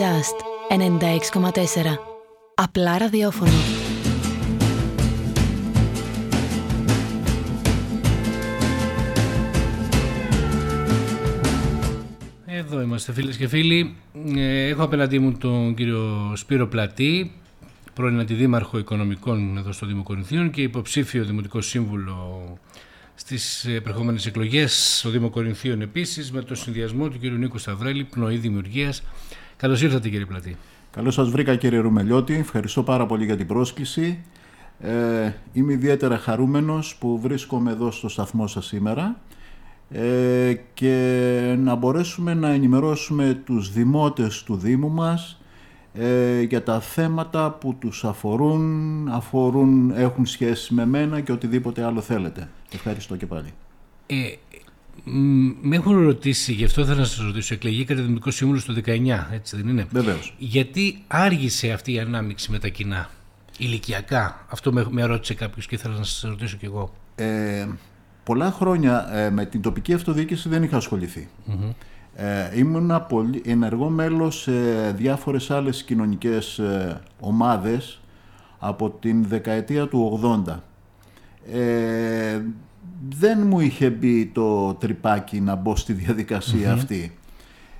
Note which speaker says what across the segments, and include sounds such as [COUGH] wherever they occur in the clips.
Speaker 1: Just 96,4. Απλά ραδιόφωνο.
Speaker 2: Εδώ είμαστε φίλες και φίλοι. Ε, Έχω απέναντί μου τον κύριο Σπύρο Πλατή, πρώην Αντιδήμαρχο Οικονομικών εδώ στο Δήμο Κορινθίων και υποψήφιο Δημοτικό Σύμβουλο στις επερχόμενες εκλογές στο Δήμο Κορινθίων επίσης με το συνδυασμό του κύριου Νίκου Σταυρέλη, πνοή δημιουργίας. Καλώς ήρθατε κύριε Πλατή.
Speaker 3: Καλώς σας βρήκα κύριε Ρουμελιώτη. Ευχαριστώ πάρα πολύ για την πρόσκληση. Ε, είμαι ιδιαίτερα χαρούμενος που βρίσκομαι εδώ στο σταθμό σας σήμερα ε, και να μπορέσουμε να ενημερώσουμε τους δημότες του Δήμου μας ε, για τα θέματα που τους αφορούν, αφορούν, έχουν σχέση με μένα και οτιδήποτε άλλο θέλετε. Ευχαριστώ και πάλι.
Speaker 2: Ε, μ, με έχουν ρωτήσει, γι' αυτό θέλω να σας ρωτήσω, εκλεγήκατε Δημοτικό Σύμβουλος το 19, έτσι δεν είναι;
Speaker 3: Βεβαίως.
Speaker 2: Γιατί άργησε αυτή η ανάμειξη με τα κοινά, ηλικιακά; Αυτό με, με ρώτησε κάποιος και ήθελα να σας ρωτήσω κι εγώ.
Speaker 3: Ε, πολλά χρόνια ε, με την τοπική αυτοδιοίκηση δεν είχα ασχοληθεί. Ε, ήμουνα πολύ ενεργό μέλος σε διάφορες άλλες κοινωνικές ε, ομάδες από την δεκαετία του 80. Ε, δεν μου είχε μπει το τρυπάκι να μπω στη διαδικασια αυτή.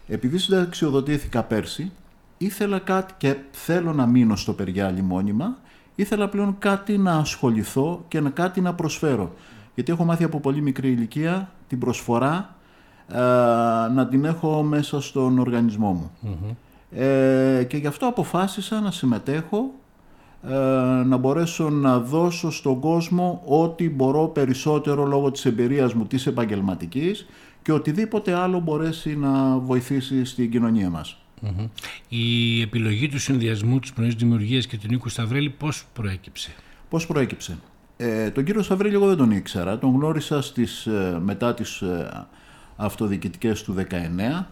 Speaker 3: Επειδή συνταξιοδοτήθηκα πέρσι, ήθελα κάτι και θέλω να μείνω στο Περιάλη μόνιμα, ήθελα πλέον κάτι να ασχοληθώ και να κάτι να προσφέρω. Γιατί έχω μάθει από πολύ μικρή ηλικία την προσφορά ε, να την έχω μέσα στον οργανισμό μου. Ε, και γι' αυτό αποφάσισα να συμμετέχω, ε, να μπορέσω να δώσω στον κόσμο ό,τι μπορώ περισσότερο λόγω της εμπειρίας μου της επαγγελματικής και οτιδήποτε άλλο μπορέσει να βοηθήσει στην κοινωνία μας.
Speaker 2: Μμμ. Η επιλογή του συνδυασμού της πνοής δημιουργίας και του Νίκου Σταυρέλη πώς προέκυψε;
Speaker 3: Πώς προέκυψε; Ε, τον κύριο Σαβρίλη εγώ δεν τον ήξερα. Τον γνώρισα στις, ε, μετά τις ε, αυτοδιοικητικές του 19.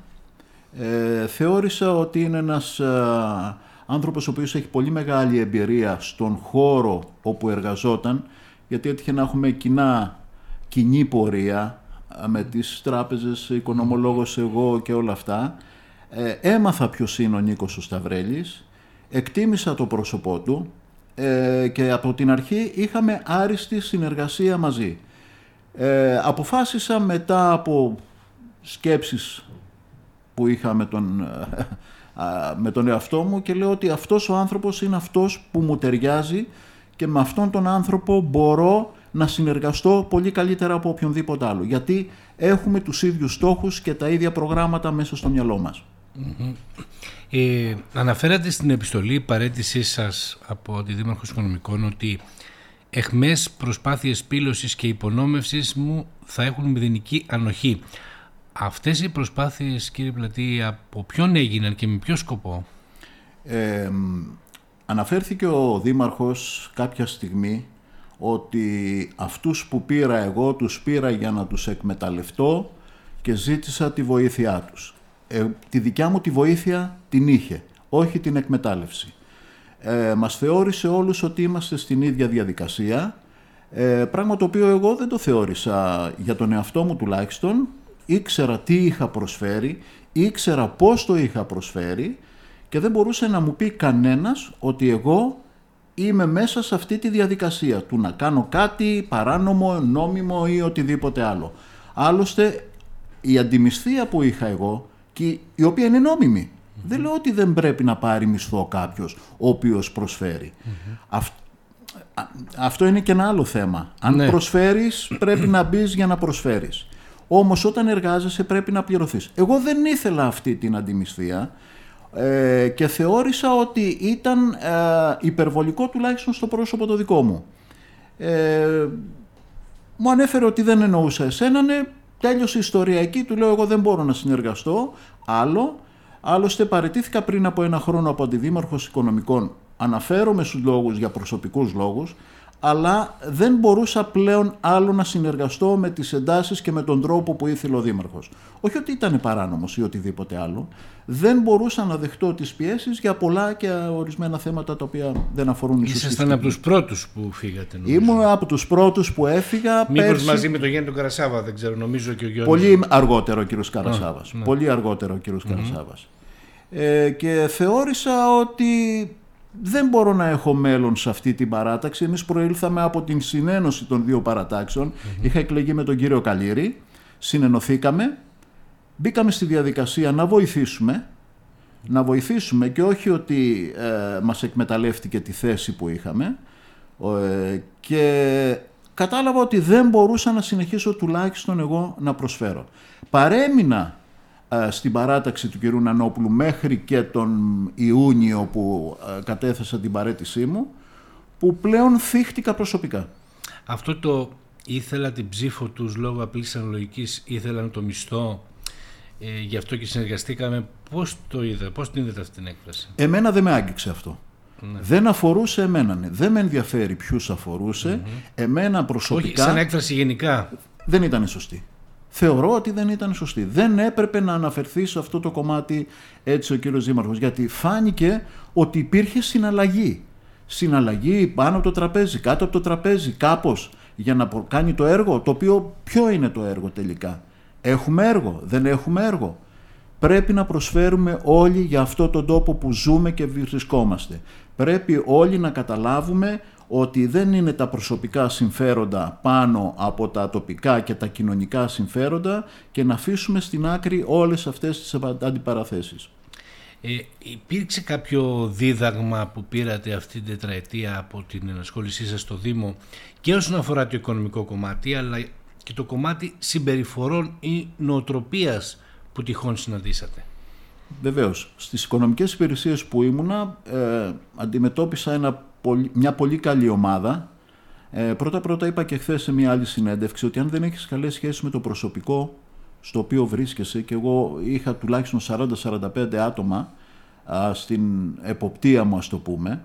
Speaker 3: Ε, θεώρησα ότι είναι ένας ε, άνθρωπος ο οποίος έχει πολύ μεγάλη εμπειρία στον χώρο όπου εργαζόταν γιατί έτυχε να έχουμε κοινά, κοινή πορεία ε, με τις τράπεζες, οικονομολόγος εγώ και όλα αυτά. Ε, έμαθα ποιος είναι ο Νίκος ο Σταυρέλης, εκτίμησα το πρόσωπό του, ε, και από την αρχή είχαμε άριστη συνεργασία μαζί. Ε, αποφάσισα μετά από σκέψεις που είχα με τον, ε, με τον εαυτό μου και λέω ότι αυτός ο άνθρωπος είναι αυτός που μου ταιριάζει και με αυτόν τον άνθρωπο μπορώ να συνεργαστώ πολύ καλύτερα από οποιονδήποτε άλλο. Γιατί έχουμε τους ίδιους στόχους και τα ίδια προγράμματα μέσα στο μυαλό μας.
Speaker 2: Ε, αναφέρατε στην επιστολή παρέτησή σας από τη Δήμαρχος Οικονομικών ότι εχμές προσπάθειες πύλωσης και υπονόμευσης μου θα έχουν μηδενική ανοχή. Αυτές οι προσπάθειες κύριε Πλατή από ποιον έγιναν και με ποιο σκοπό;
Speaker 3: Ε, αναφέρθηκε ο Δήμαρχος κάποια στιγμή ότι αυτούς που πήρα εγώ τους πήρα για να τους εκμεταλλευτώ και ζήτησα τη βοήθειά τους. Ε, τη δικιά μου τη βοήθεια την είχε, όχι την εκμετάλλευση. Ε, μας θεώρησε όλους ότι είμαστε στην ίδια διαδικασία, ε, πράγμα το οποίο εγώ δεν το θεώρησα για τον εαυτό μου τουλάχιστον, ήξερα τι είχα προσφέρει, ήξερα πώς το είχα προσφέρει και δεν μπορούσε να μου πει κανένας ότι εγώ είμαι μέσα σε αυτή τη διαδικασία του να κάνω κάτι παράνομο, νόμιμο ή οτιδήποτε άλλο. Άλλωστε η αντιμισθία που είχα εγώ και η οποία είναι νόμιμη. Δεν λέω ότι δεν πρέπει να πάρει μισθό κάποιος ο οποίος Αυ- α- Αυτό είναι και ένα άλλο θέμα. Αν
Speaker 2: Ναι.
Speaker 3: προσφέρεις πρέπει να μπεις για να προσφέρεις. Όμως όταν εργάζεσαι πρέπει να πληρωθείς. Εγώ δεν ήθελα αυτή την αντιμισθία ε, και θεώρησα ότι ήταν ε, υπερβολικό τουλάχιστον στο πρόσωπο το δικό μου. Ε, μου ανέφερε ότι δεν εννοούσα εσένα, ναι, τέλειωσε η ιστορία εκεί, του λέω εγώ δεν μπορώ να συνεργαστώ, άλλο. Άλλωστε παραιτήθηκα πριν από ένα χρόνο από αντιδήμαρχος οικονομικών, αναφέρομαι στους λόγους για προσωπικούς λόγους, αλλά δεν μπορούσα πλέον άλλο να συνεργαστώ με τις εντάσεις και με τον τρόπο που ήθελε ο Δήμαρχος. Όχι ότι ήταν παράνομος ή οτιδήποτε άλλο, δεν μπορούσα να δεχτώ τις πιέσεις για πολλά και ορισμένα θέματα τα οποία δεν αφορούν ίσως
Speaker 2: Ήσασταν
Speaker 3: τη
Speaker 2: από τους πρώτους που φύγατε νομίζω.
Speaker 3: Ήμουν από τους πρώτους που έφυγα
Speaker 2: Μήπως
Speaker 3: πέρσι.
Speaker 2: μαζί με τον Γιάννη τον Καρασάβα, δεν ξέρω, νομίζω και ο Γιώργος.
Speaker 3: Πολύ αργότερο ο κύριος Καρασάβας.
Speaker 2: ναι.
Speaker 3: Πολύ αργότερο ο κύριος Καρασάβας. ε, και θεώρησα ότι δεν μπορώ να έχω μέλλον σε αυτή την παράταξη. Εμείς προήλθαμε από την συνένωση των δύο Είχα εκλεγεί με τον κύριο Καλύρη, συνενωθήκαμε, μπήκαμε στη διαδικασία να βοηθήσουμε, να βοηθήσουμε και όχι ότι ε, μας εκμεταλλεύτηκε τη θέση που είχαμε. Ε, και κατάλαβα ότι δεν μπορούσα να συνεχίσω τουλάχιστον εγώ να προσφέρω. Παρέμεινα ε, στην παράταξη του κυρίου Νανόπουλου μέχρι και τον Ιούνιο που ε, κατέθεσα την παρέτησή μου που πλέον θύχτηκα προσωπικά.
Speaker 2: Αυτό το ήθελα την ψήφο τους λόγω απλής αναλογικής, ήθελαν το μισθό, ε, γι' αυτό και συνεργαστήκαμε. Πώς το είδα, πώς την είδατε αυτή την έκφραση;
Speaker 3: Εμένα δεν με άγγιξε αυτό. Ναι. Δεν αφορούσε εμένα. Ναι. Δεν με ενδιαφέρει ποιους αφορούσε. Εμένα προσωπικά...
Speaker 2: Όχι, σαν έκφραση γενικά.
Speaker 3: Δεν ήταν σωστή θεωρώ ότι δεν ήταν σωστή. Δεν έπρεπε να αναφερθεί σε αυτό το κομμάτι έτσι ο κύριος Δήμαρχος, γιατί φάνηκε ότι υπήρχε συναλλαγή. Συναλλαγή πάνω από το τραπέζι, κάτω από το τραπέζι, κάπως για να κάνει το έργο, το οποίο ποιο είναι το έργο τελικά. Έχουμε έργο, δεν έχουμε έργο. Πρέπει να προσφέρουμε όλοι για αυτό τον τόπο που ζούμε και βρισκόμαστε. Πρέπει όλοι να καταλάβουμε ότι δεν είναι τα προσωπικά συμφέροντα πάνω από τα τοπικά και τα κοινωνικά συμφέροντα και να αφήσουμε στην άκρη όλες αυτές τις αντιπαραθέσεις.
Speaker 2: Ε, υπήρξε κάποιο δίδαγμα που πήρατε αυτή την τετραετία από την ενασχόλησή σας στο Δήμο και όσον αφορά το οικονομικό κομμάτι αλλά και το κομμάτι συμπεριφορών ή νοοτροπίας που τυχόν συναντήσατε;
Speaker 3: Βεβαίως, στις οικονομικές υπηρεσίες που ήμουνα ε, αντιμετώπισα ένα μια πολύ καλή ομάδα. Ε, πρώτα πρώτα είπα και χθες σε μια άλλη συνέντευξη ότι αν δεν έχεις καλές σχέσεις με το προσωπικό στο οποίο βρίσκεσαι και εγώ είχα τουλάχιστον 40-45 άτομα στην εποπτεία μου ας το πούμε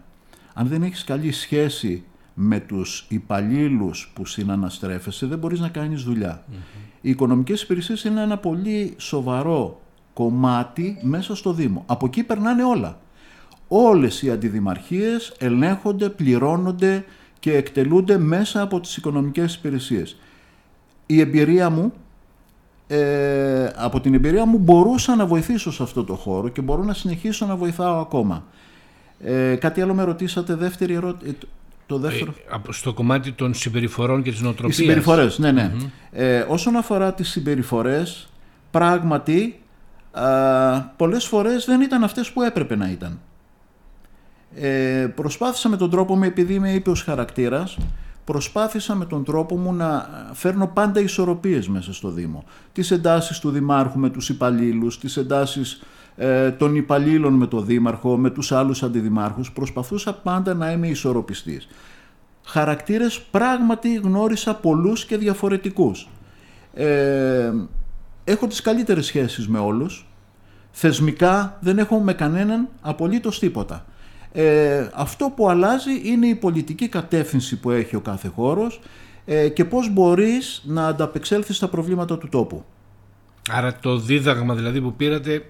Speaker 3: αν δεν έχεις καλή σχέση με τους υπαλλήλους που συναναστρέφεσαι δεν μπορείς να κάνεις Οι οικονομικές υπηρεσίες είναι ένα πολύ σοβαρό κομμάτι μέσα στο Δήμο. Από εκεί περνάνε όλα όλες οι αντιδημαρχίες ελέγχονται, πληρώνονται και εκτελούνται μέσα από τις οικονομικές υπηρεσίες. Η εμπειρία μου, ε, από την εμπειρία μου μπορούσα να βοηθήσω σε αυτό το χώρο και μπορώ να συνεχίσω να βοηθάω ακόμα. Ε, κάτι άλλο με ρωτήσατε, δεύτερη ερώτηση. Ε, το δεύτερο.
Speaker 2: Ε, στο κομμάτι των συμπεριφορών και της νοοτροπίας.
Speaker 3: Οι συμπεριφορές, ναι, ναι. Ε, όσον αφορά τις συμπεριφορές, πράγματι, α, πολλές φορές δεν ήταν αυτές που έπρεπε να ήταν. Ε, προσπάθησα με τον τρόπο μου, επειδή είμαι ήπιος χαρακτήρας, προσπάθησα με τον τρόπο μου να φέρνω πάντα ισορροπίες μέσα στο Δήμο. Τις εντάσεις του Δημάρχου με τους υπαλλήλους, τις εντάσεις ε, των υπαλλήλων με τον Δήμαρχο, με τους άλλους αντιδημάρχους. Προσπαθούσα πάντα να είμαι ισορροπιστής. Χαρακτήρες πράγματι γνώρισα πολλούς και διαφορετικούς. Ε, έχω τις καλύτερες σχέσεις με όλους. Θεσμικά δεν έχω με κανέναν απολύτως τίποτα. Ε, αυτό που αλλάζει είναι η πολιτική κατεύθυνση που έχει ο κάθε χώρος ε, και πώς μπορείς να ανταπεξέλθεις στα προβλήματα του τόπου.
Speaker 2: Άρα το δίδαγμα δηλαδή που πήρατε,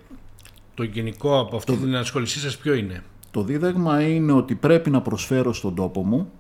Speaker 2: το γενικό από αυτή την ασχολησή σας ποιο είναι;
Speaker 3: Το δίδαγμα είναι ότι πρέπει να προσφέρω στον τόπο μου,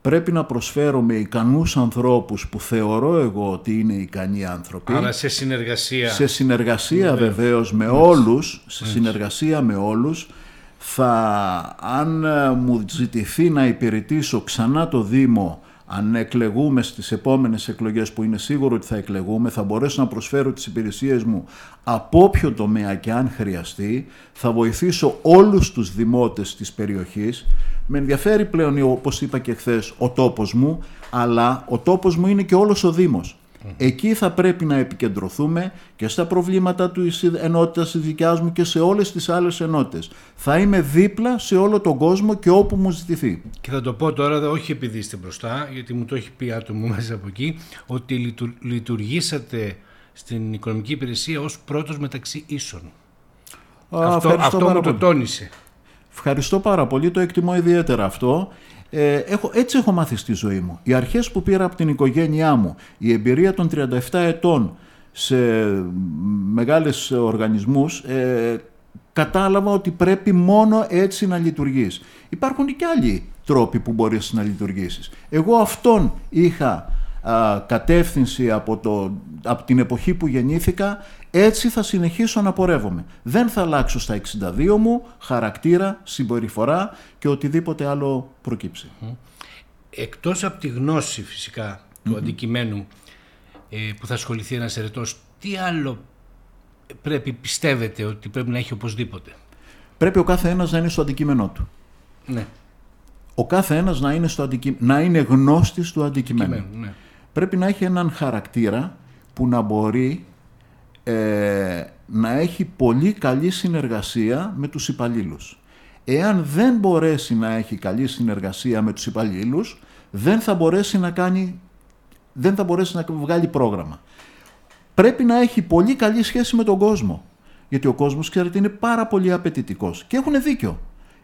Speaker 3: πρέπει να προσφέρω με ικανούς ανθρώπους που θεωρώ εγώ ότι είναι ικανοί άνθρωποι.
Speaker 2: Άρα σε συνεργασία.
Speaker 3: Σε συνεργασία βεβαίως με όλους, σε συνεργασία με όλους, θα, αν ε, μου ζητηθεί να υπηρετήσω ξανά το Δήμο αν εκλεγούμε στις επόμενες εκλογές που είναι σίγουρο ότι θα εκλεγούμε, θα μπορέσω να προσφέρω τις υπηρεσίες μου από όποιο τομέα και αν χρειαστεί, θα βοηθήσω όλους τους δημότες της περιοχής. Με ενδιαφέρει πλέον, όπως είπα και χθες, ο τόπος μου, αλλά ο τόπος μου είναι και όλος ο Δήμος. Εκεί θα πρέπει να επικεντρωθούμε και στα προβλήματα του ενότητας της δικιάς μου και σε όλες τις άλλες ενότητες. Θα είμαι δίπλα σε όλο τον κόσμο και όπου μου ζητηθεί.
Speaker 2: Και θα το πω τώρα, όχι επειδή είστε μπροστά, γιατί μου το έχει πει άτομο [LAUGHS] μέσα από εκεί, ότι λειτουργήσατε στην οικονομική υπηρεσία ως πρώτος μεταξύ ίσων. αυτό αυτό μου το τόνισε.
Speaker 3: Ευχαριστώ πάρα πολύ, το εκτιμώ ιδιαίτερα αυτό. Ε, έχω, έτσι έχω μάθει στη ζωή μου. Οι αρχές που πήρα από την οικογένειά μου, η εμπειρία των 37 ετών σε μεγάλες οργανισμούς, ε, κατάλαβα ότι πρέπει μόνο έτσι να λειτουργείς. Υπάρχουν και άλλοι τρόποι που μπορείς να λειτουργήσεις. Εγώ αυτόν είχα κατεύθυνση από, το, από την εποχή που γεννήθηκα, έτσι θα συνεχίσω να πορεύομαι. Δεν θα αλλάξω στα 62 μου χαρακτήρα, συμπεριφορά και οτιδήποτε άλλο προκύψει.
Speaker 2: Εκτός από τη γνώση φυσικά του αντικειμένου ε, που θα ασχοληθεί ένας ερετός, τι άλλο πρέπει, πιστεύετε ότι πρέπει να έχει οπωσδήποτε;
Speaker 3: Πρέπει ο κάθε ένας να είναι στο αντικείμενό του.
Speaker 2: Ναι.
Speaker 3: Ο κάθε ένας να είναι, στο να είναι γνώστης του αντικειμένου.
Speaker 2: ναι.
Speaker 3: Πρέπει να έχει έναν χαρακτήρα που να μπορεί ε, να έχει πολύ καλή συνεργασία με τους υπαλλήλους. Εάν δεν μπορέσει να έχει καλή συνεργασία με τους υπαλλήλους, δεν θα μπορέσει να κάνει, δεν θα μπορέσει να βγάλει πρόγραμμα. Πρέπει να έχει πολύ καλή σχέση με τον κόσμο. Γιατί ο κόσμος, ξέρετε, είναι πάρα πολύ απαιτητικός. Και έχουν δίκιο.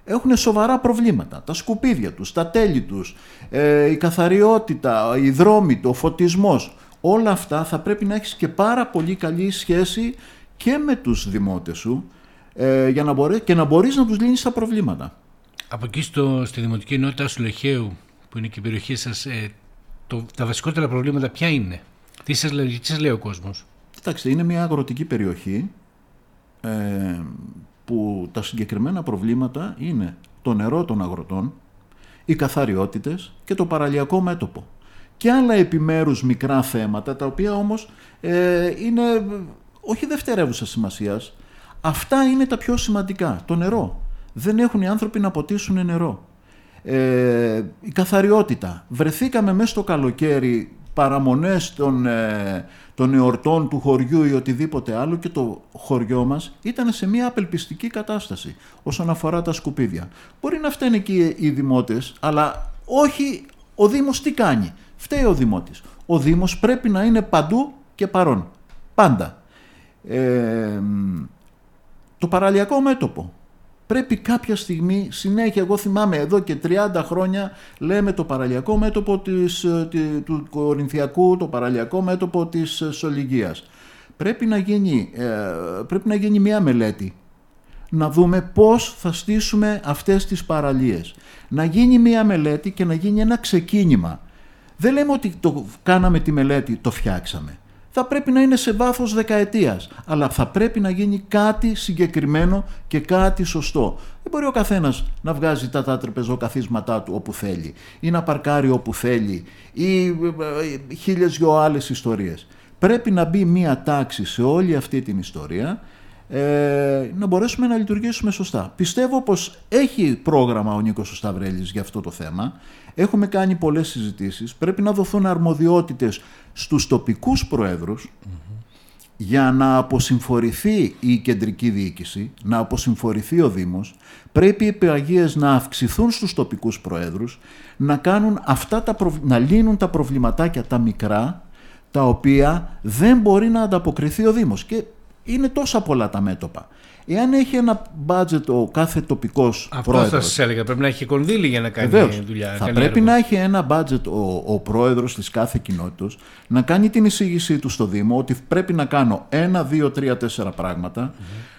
Speaker 3: Έχουν σοβαρά προβλήματα. Τα σκουπίδια τους, τα τέλη τους, ε, η καθαριότητα, οι δρόμοι, ο φωτισμός. Όλα αυτά θα πρέπει να έχεις και πάρα πολύ καλή σχέση και με τους δημότες σου ε, για να μπορεί, και να μπορείς να τους λύνεις τα προβλήματα.
Speaker 2: Από εκεί στο, στη Δημοτική Ενότητα του Λεχαίου, που είναι και η περιοχή σας, ε, το, τα βασικότερα προβλήματα ποια είναι; Τι σας, λέει, τι σας λέει ο κόσμος;
Speaker 3: Κοιτάξτε, είναι μια αγροτική περιοχή ε, που τα συγκεκριμένα προβλήματα είναι το νερό των αγροτών, οι καθαριότητες και το παραλιακό μέτωπο. Και άλλα επιμέρους μικρά θέματα, τα οποία όμως ε, είναι όχι δευτερεύουσα σημασίας. Αυτά είναι τα πιο σημαντικά. Το νερό. Δεν έχουν οι άνθρωποι να ποτίσουν νερό. Ε, η καθαριότητα. Βρεθήκαμε μέσα στο καλοκαίρι παραμονές των, ε, των εορτών του χωριού ή οτιδήποτε άλλο και το χωριό μας ήταν σε μια απελπιστική κατάσταση όσον αφορά τα σκουπίδια. Μπορεί να φταίνε και οι δημότες, αλλά όχι ο Δήμος τι κάνει. Φταίει ο Δημότης. Ο Δήμος πρέπει να είναι παντού και παρόν. Πάντα. Ε, το παραλιακό μέτωπο πρέπει κάποια στιγμή συνέχεια, εγώ θυμάμαι εδώ και 30 χρόνια λέμε το παραλιακό μέτωπο της, ε, του Κορινθιακού, το παραλιακό μέτωπο της ε, Σολυγίας. Πρέπει να γίνει, ε, πρέπει να γίνει μια μελέτη να δούμε πώς θα στήσουμε αυτές τις παραλίες. Να γίνει μια μελέτη και να γίνει ένα ξεκίνημα. Δεν λέμε ότι το κάναμε τη μελέτη, το φτιάξαμε θα πρέπει να είναι σε βάθος δεκαετίας. Αλλά θα πρέπει να γίνει κάτι συγκεκριμένο και κάτι σωστό. Δεν μπορεί ο καθένας να βγάζει τα, τα τραπεζοκαθίσματά του όπου θέλει ή να παρκάρει όπου θέλει ή ε, ε, χίλιες δυο άλλες ιστορίες. Πρέπει να μπει μία τάξη σε όλη αυτή την ιστορία ε, να μπορέσουμε να λειτουργήσουμε σωστά. Πιστεύω πως έχει πρόγραμμα ο Νίκος Σταυρέλης για αυτό το θέμα. Έχουμε κάνει πολλές συζητήσεις. Πρέπει να δοθούν αρμοδιότητες στους τοπικούς για να αποσυμφορηθεί η κεντρική διοίκηση, να αποσυμφορηθεί ο Δήμος. Πρέπει οι επαγγείες να αυξηθούν στους τοπικούς προέδρους, να, κάνουν αυτά τα να λύνουν τα προβληματάκια τα μικρά, τα οποία δεν μπορεί να ανταποκριθεί ο Δήμος. Και είναι τόσα πολλά τα μέτωπα. Εάν έχει ένα budget ο κάθε τοπικός πρόεδρο.
Speaker 2: Αυτό θα σας έλεγα. Πρέπει να έχει κονδύλι για να κάνει Βεβαίως, δουλειά.
Speaker 3: Θα πρέπει να έχει ένα budget ο, ο πρόεδρος της κάθε κοινότητας να κάνει την εισήγησή του στο Δήμο ότι πρέπει να κάνω ένα, δύο, τρία, τέσσερα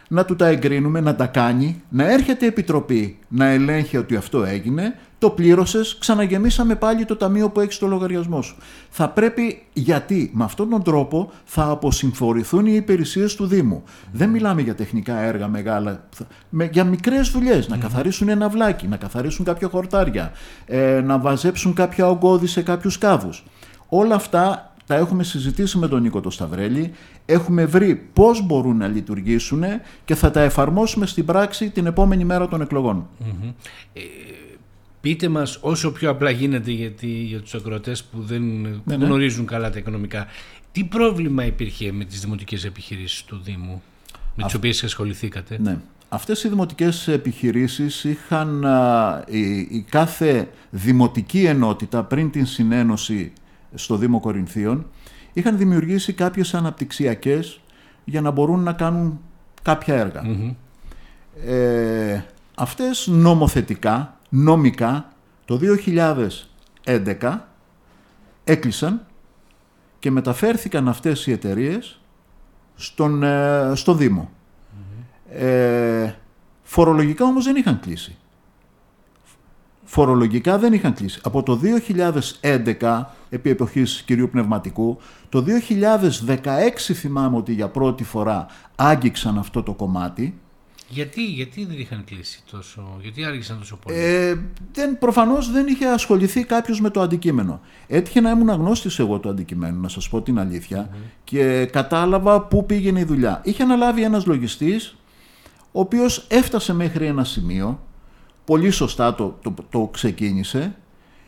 Speaker 3: να του τα εγκρίνουμε, να τα κάνει, να έρχεται η Επιτροπή να ελέγχει ότι αυτό έγινε, το πλήρωσες, ξαναγεμίσαμε πάλι το ταμείο που έχεις στο λογαριασμό σου. Θα πρέπει, γιατί με αυτόν τον τρόπο θα αποσυμφορηθούν οι υπηρεσίες του Δήμου. Δεν μιλάμε για τεχνικά έργα μεγάλα, για μικρές δουλειές. Να καθαρίσουν ένα βλάκι, να καθαρίσουν κάποια χορτάρια, ε, να βαζέψουν κάποια ογκώδη σε κάποιους κάβους. Όλα αυτά τα έχουμε συζητήσει με τον Νίκο το Σταυρέλη, έχουμε βρει πώς μπορούν να λειτουργήσουν και θα τα εφαρμόσουμε στην πράξη την επόμενη μέρα των εκλογών.
Speaker 2: Ε, πείτε μας όσο πιο απλά γίνεται γιατί, για τους ακροατές που δεν ναι, ναι. γνωρίζουν καλά τα οικονομικά. Τι πρόβλημα υπήρχε με τις δημοτικές επιχειρήσεις του Δήμου με τις οποίες ασχοληθήκατε;
Speaker 3: Ναι. Αυτές οι δημοτικές επιχειρήσεις είχαν η κάθε δημοτική ενότητα πριν την συνένωση στο Δήμο Κορινθίων είχαν δημιουργήσει κάποιες αναπτυξιακές για να μπορούν να κάνουν κάποια Ε, αυτές νομοθετικά, νομικά, το 2011 έκλεισαν και μεταφέρθηκαν αυτές οι εταιρείες στον, ε, στο Δήμο. Ε, φορολογικά όμως δεν είχαν κλείσει. φορολογικά δεν είχαν κλείσει. Από το 2011, επί εποχής κυρίου Πνευματικού, το 2016 θυμάμαι ότι για πρώτη φορά άγγιξαν αυτό το κομμάτι.
Speaker 2: Γιατί, γιατί δεν είχαν κλείσει τόσο, γιατί άργησαν τόσο πολύ;
Speaker 3: Ε, δεν, προφανώς δεν είχε ασχοληθεί κάποιος με το αντικείμενο. Έτυχε να ήμουν αγνώστης εγώ το αντικειμένο, να σας πω την αλήθεια, και κατάλαβα πού πήγαινε η δουλειά. Είχε αναλάβει ένας λογιστής, ο οποίος έφτασε μέχρι ένα σημείο, πολύ σωστά το, το, το ξεκίνησε,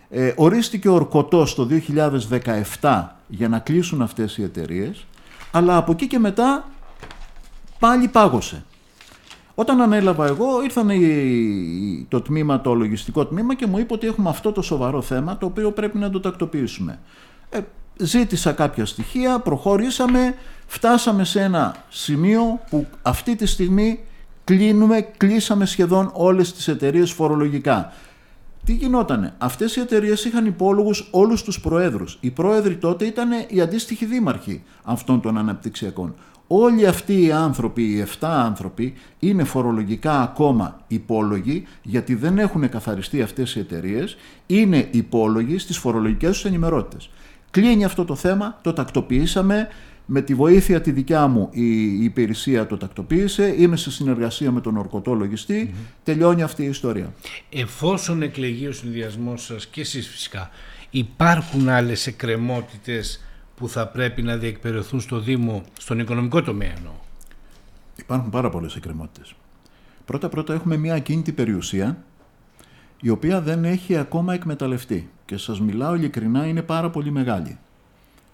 Speaker 3: ε, ορίστηκε ορκωτός το 2017 για να κλείσουν αυτές οι εταιρείες, αλλά από εκεί και μετά πάλι πάγωσε. Όταν ανέλαβα εγώ ήρθαν οι, το τμήμα, το λογιστικό τμήμα και μου είπε ότι έχουμε αυτό το σοβαρό θέμα το οποίο πρέπει να το τακτοποιήσουμε. Ε, ζήτησα κάποια στοιχεία, προχωρήσαμε, φτάσαμε σε ένα σημείο που αυτή τη στιγμή κλείνουμε, κλείσαμε σχεδόν όλες τις εταιρείες φορολογικά. Τι γινότανε; Αυτές οι εταιρείες είχαν υπόλογους όλους τους προέδρους. Οι πρόεδροι τότε ήταν οι αντίστοιχοι δήμαρχοι αυτών των αναπτυξιακών. Όλοι αυτοί οι άνθρωποι, οι 7 άνθρωποι, είναι φορολογικά ακόμα υπόλογοι γιατί δεν έχουν καθαριστεί αυτές οι εταιρείες, είναι υπόλογοι στις φορολογικές τους ενημερότητες. Κλείνει αυτό το θέμα, το τακτοποιήσαμε, με τη βοήθεια τη δικιά μου η υπηρεσία το τακτοποίησε, είμαι σε συνεργασία με τον ορκωτό λογιστή, τελειώνει αυτή η ιστορία.
Speaker 2: Εφόσον εκλεγεί ο συνδυασμός σας και εσείς φυσικά, υπάρχουν άλλες εκκρεμότητες που θα πρέπει να διεκπαιρεωθούν στο Δήμο, στον οικονομικό τομέα εννοώ;
Speaker 3: Υπάρχουν πάρα πολλές εκκρεμότητες. Πρώτα-πρώτα έχουμε μια ακίνητη περιουσία η οποία δεν έχει ακόμα εκμεταλλευτεί και σας μιλάω ειλικρινά είναι πάρα πολύ μεγάλη.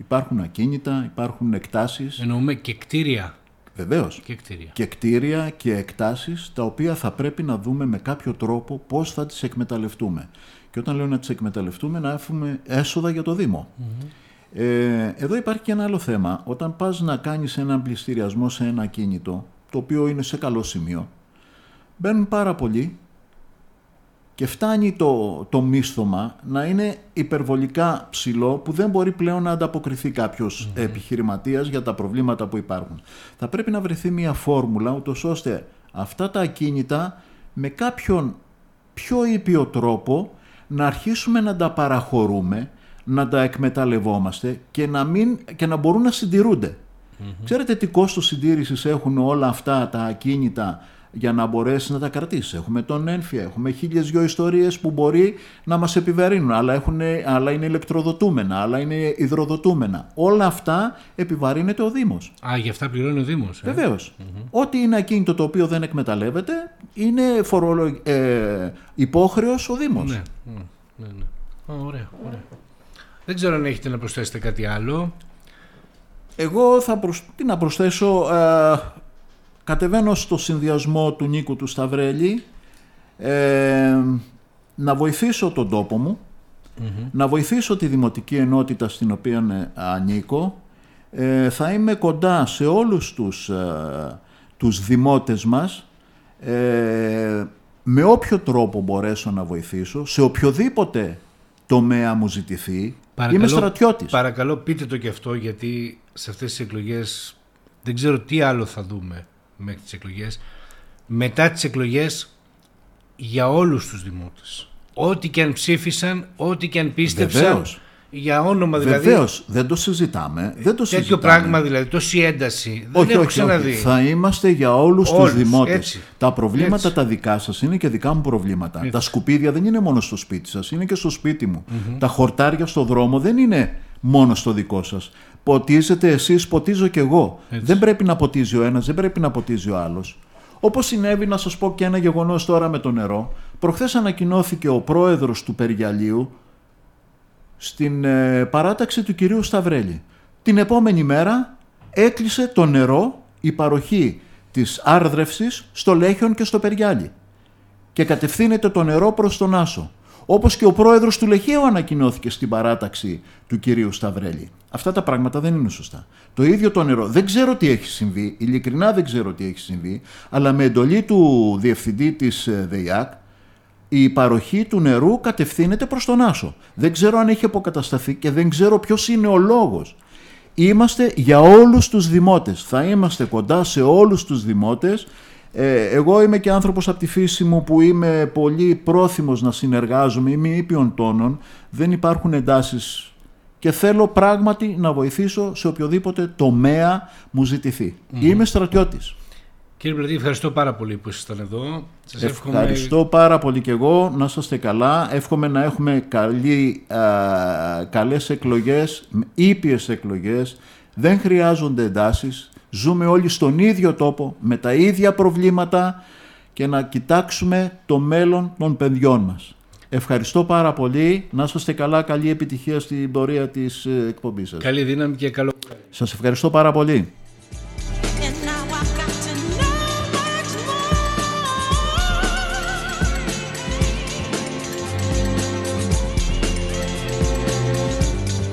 Speaker 3: Υπάρχουν ακίνητα, υπάρχουν εκτάσεις.
Speaker 2: Εννοούμε και κτίρια.
Speaker 3: Βεβαίως.
Speaker 2: Και κτίρια.
Speaker 3: Και κτίρια και εκτάσεις τα οποία θα πρέπει να δούμε με κάποιο τρόπο πώς θα τις εκμεταλλευτούμε. Και όταν λέω να τις εκμεταλλευτούμε να έχουμε έσοδα για το δημο Ε, εδώ υπάρχει και ένα άλλο θέμα. Όταν πας να κάνεις έναν πληστηριασμό σε ένα ακίνητο, το οποίο είναι σε καλό σημείο, μπαίνουν πάρα πολλοί και φτάνει το, το μίσθωμα να είναι υπερβολικά ψηλό που δεν μπορεί πλέον να ανταποκριθεί κάποιος mm-hmm. επιχειρηματίας για τα προβλήματα που υπάρχουν. Θα πρέπει να βρεθεί μια φόρμουλα ούτως ώστε αυτά τα ακίνητα με κάποιον πιο ήπιο τρόπο να αρχίσουμε να τα παραχωρούμε, να τα εκμεταλλευόμαστε και να, μην, και να μπορούν να συντηρούνται. Ξέρετε τι κόστος συντήρησης έχουν όλα αυτά τα ακίνητα για να μπορέσεις να τα κρατήσεις. Έχουμε τον ένφια, έχουμε χίλιες δυο ιστορίες που μπορεί να μας επιβαρύνουν. Άλλα, έχουν, άλλα είναι ηλεκτροδοτούμενα, άλλα είναι υδροδοτούμενα. Όλα αυτά επιβαρύνεται ο Δήμος.
Speaker 2: Α, γι' αυτά πληρώνει ο Δήμος.
Speaker 3: Ε; Βεβαίως. Ό,τι είναι ακίνητο το οποίο δεν εκμεταλλεύεται είναι φορολο... ε, υπόχρεος ο Δήμος.
Speaker 2: Ναι, ναι, ναι. ναι. ωραία, ωραία. Δεν ξέρω αν έχετε να προσθέσετε κάτι άλλο.
Speaker 3: Εγώ θα προσ... τι να προσθέσω. Ε, κατεβαίνω στο συνδυασμό του Νίκου του Σταυρέλη ε, να βοηθήσω τον τόπο μου, να βοηθήσω τη δημοτική ενότητα στην οποία ε, ανήκω. Ε, θα είμαι κοντά σε όλους τους, ε, τους δημότες μας ε, με όποιο τρόπο μπορέσω να βοηθήσω, σε οποιοδήποτε τομέα μου ζητηθεί. Είμαι στρατιώτης.
Speaker 2: Παρακαλώ πείτε το και αυτό γιατί σε αυτές τις εκλογές δεν ξέρω τι άλλο θα δούμε μέχρι τις εκλογές. Μετά τις εκλογές για όλους τους δημότες. Ό,τι και αν ψήφισαν, ό,τι και αν πίστεψαν. Για όνομα δηλαδή.
Speaker 3: Βεβαίως, δεν το συζητάμε. Δεν το
Speaker 2: τέτοιο πράγμα δηλαδή, τόση ένταση.
Speaker 3: Όχι, δεν όχι, όχι. Θα είμαστε για όλους τους δημότες. Τα προβλήματα τα δικά σας είναι και δικά μου προβλήματα. Τα σκουπίδια δεν είναι μόνο στο σπίτι σας, είναι και στο σπίτι μου. Τα χορτάρια στο δρόμο δεν είναι μόνο στο δικό σας. Ποτίζετε εσείς, ποτίζω κι εγώ. Δεν πρέπει να ποτίζει ο ένας, δεν πρέπει να ποτίζει ο άλλος. Όπως συνέβη, να σας πω και ένα γεγονός τώρα με το νερό. Προχθές ανακοινώθηκε ο πρόεδρος του Περιγιαλίου στην ε, παράταξη του κυρίου Σταυρέλη. Την επόμενη μέρα έκλεισε το νερό, η παροχή της άρδρευσης στο Λέχιον και στο Περιγιάλι. Και κατευθύνεται το νερό προς τον Άσο. Όπως και ο πρόεδρος του Λεχαίου ανακοινώθηκε στην παράταξη του κυρίου Σταυρέλη. Αυτά τα πράγματα δεν είναι σωστά. Το ίδιο το νερό. Δεν ξέρω τι έχει συμβεί, ειλικρινά δεν ξέρω τι έχει συμβεί, αλλά με εντολή του διευθυντή της ε, ΔΕΙΑΚ, η παροχή του νερού κατευθύνεται προς τον Άσο. Δεν ξέρω αν έχει αποκατασταθεί και δεν ξέρω ποιος είναι ο λόγος. Είμαστε για όλους τους δημότες. Θα είμαστε κοντά σε όλους τους δημότες Ε, εγώ είμαι και άνθρωπος από τη φύση μου που είμαι πολύ πρόθυμος να συνεργάζομαι, είμαι ήπιον τόνων, δεν υπάρχουν εντάσεις και θέλω πράγματι να βοηθήσω σε οποιοδήποτε τομέα μου ζητηθει Είμαι στρατιώτης.
Speaker 2: Κύριε Πλατή, ευχαριστώ πάρα πολύ που ήσασταν εδώ.
Speaker 3: Σας ευχαριστώ πάρα πολύ και εγώ. Να είστε καλά. Εύχομαι να έχουμε καλή, α, καλές εκλογές, ήπιες εκλογές. Δεν χρειάζονται εντάσεις. Ζούμε όλοι στον ίδιο τόπο, με τα ίδια προβλήματα και να κοιτάξουμε το μέλλον των παιδιών μας. Ευχαριστώ πάρα πολύ. Να είστε καλά. Καλή επιτυχία στην πορεία της ε, εκπομπής σας.
Speaker 2: Καλή δύναμη και καλό.
Speaker 3: Σας ευχαριστώ πάρα πολύ.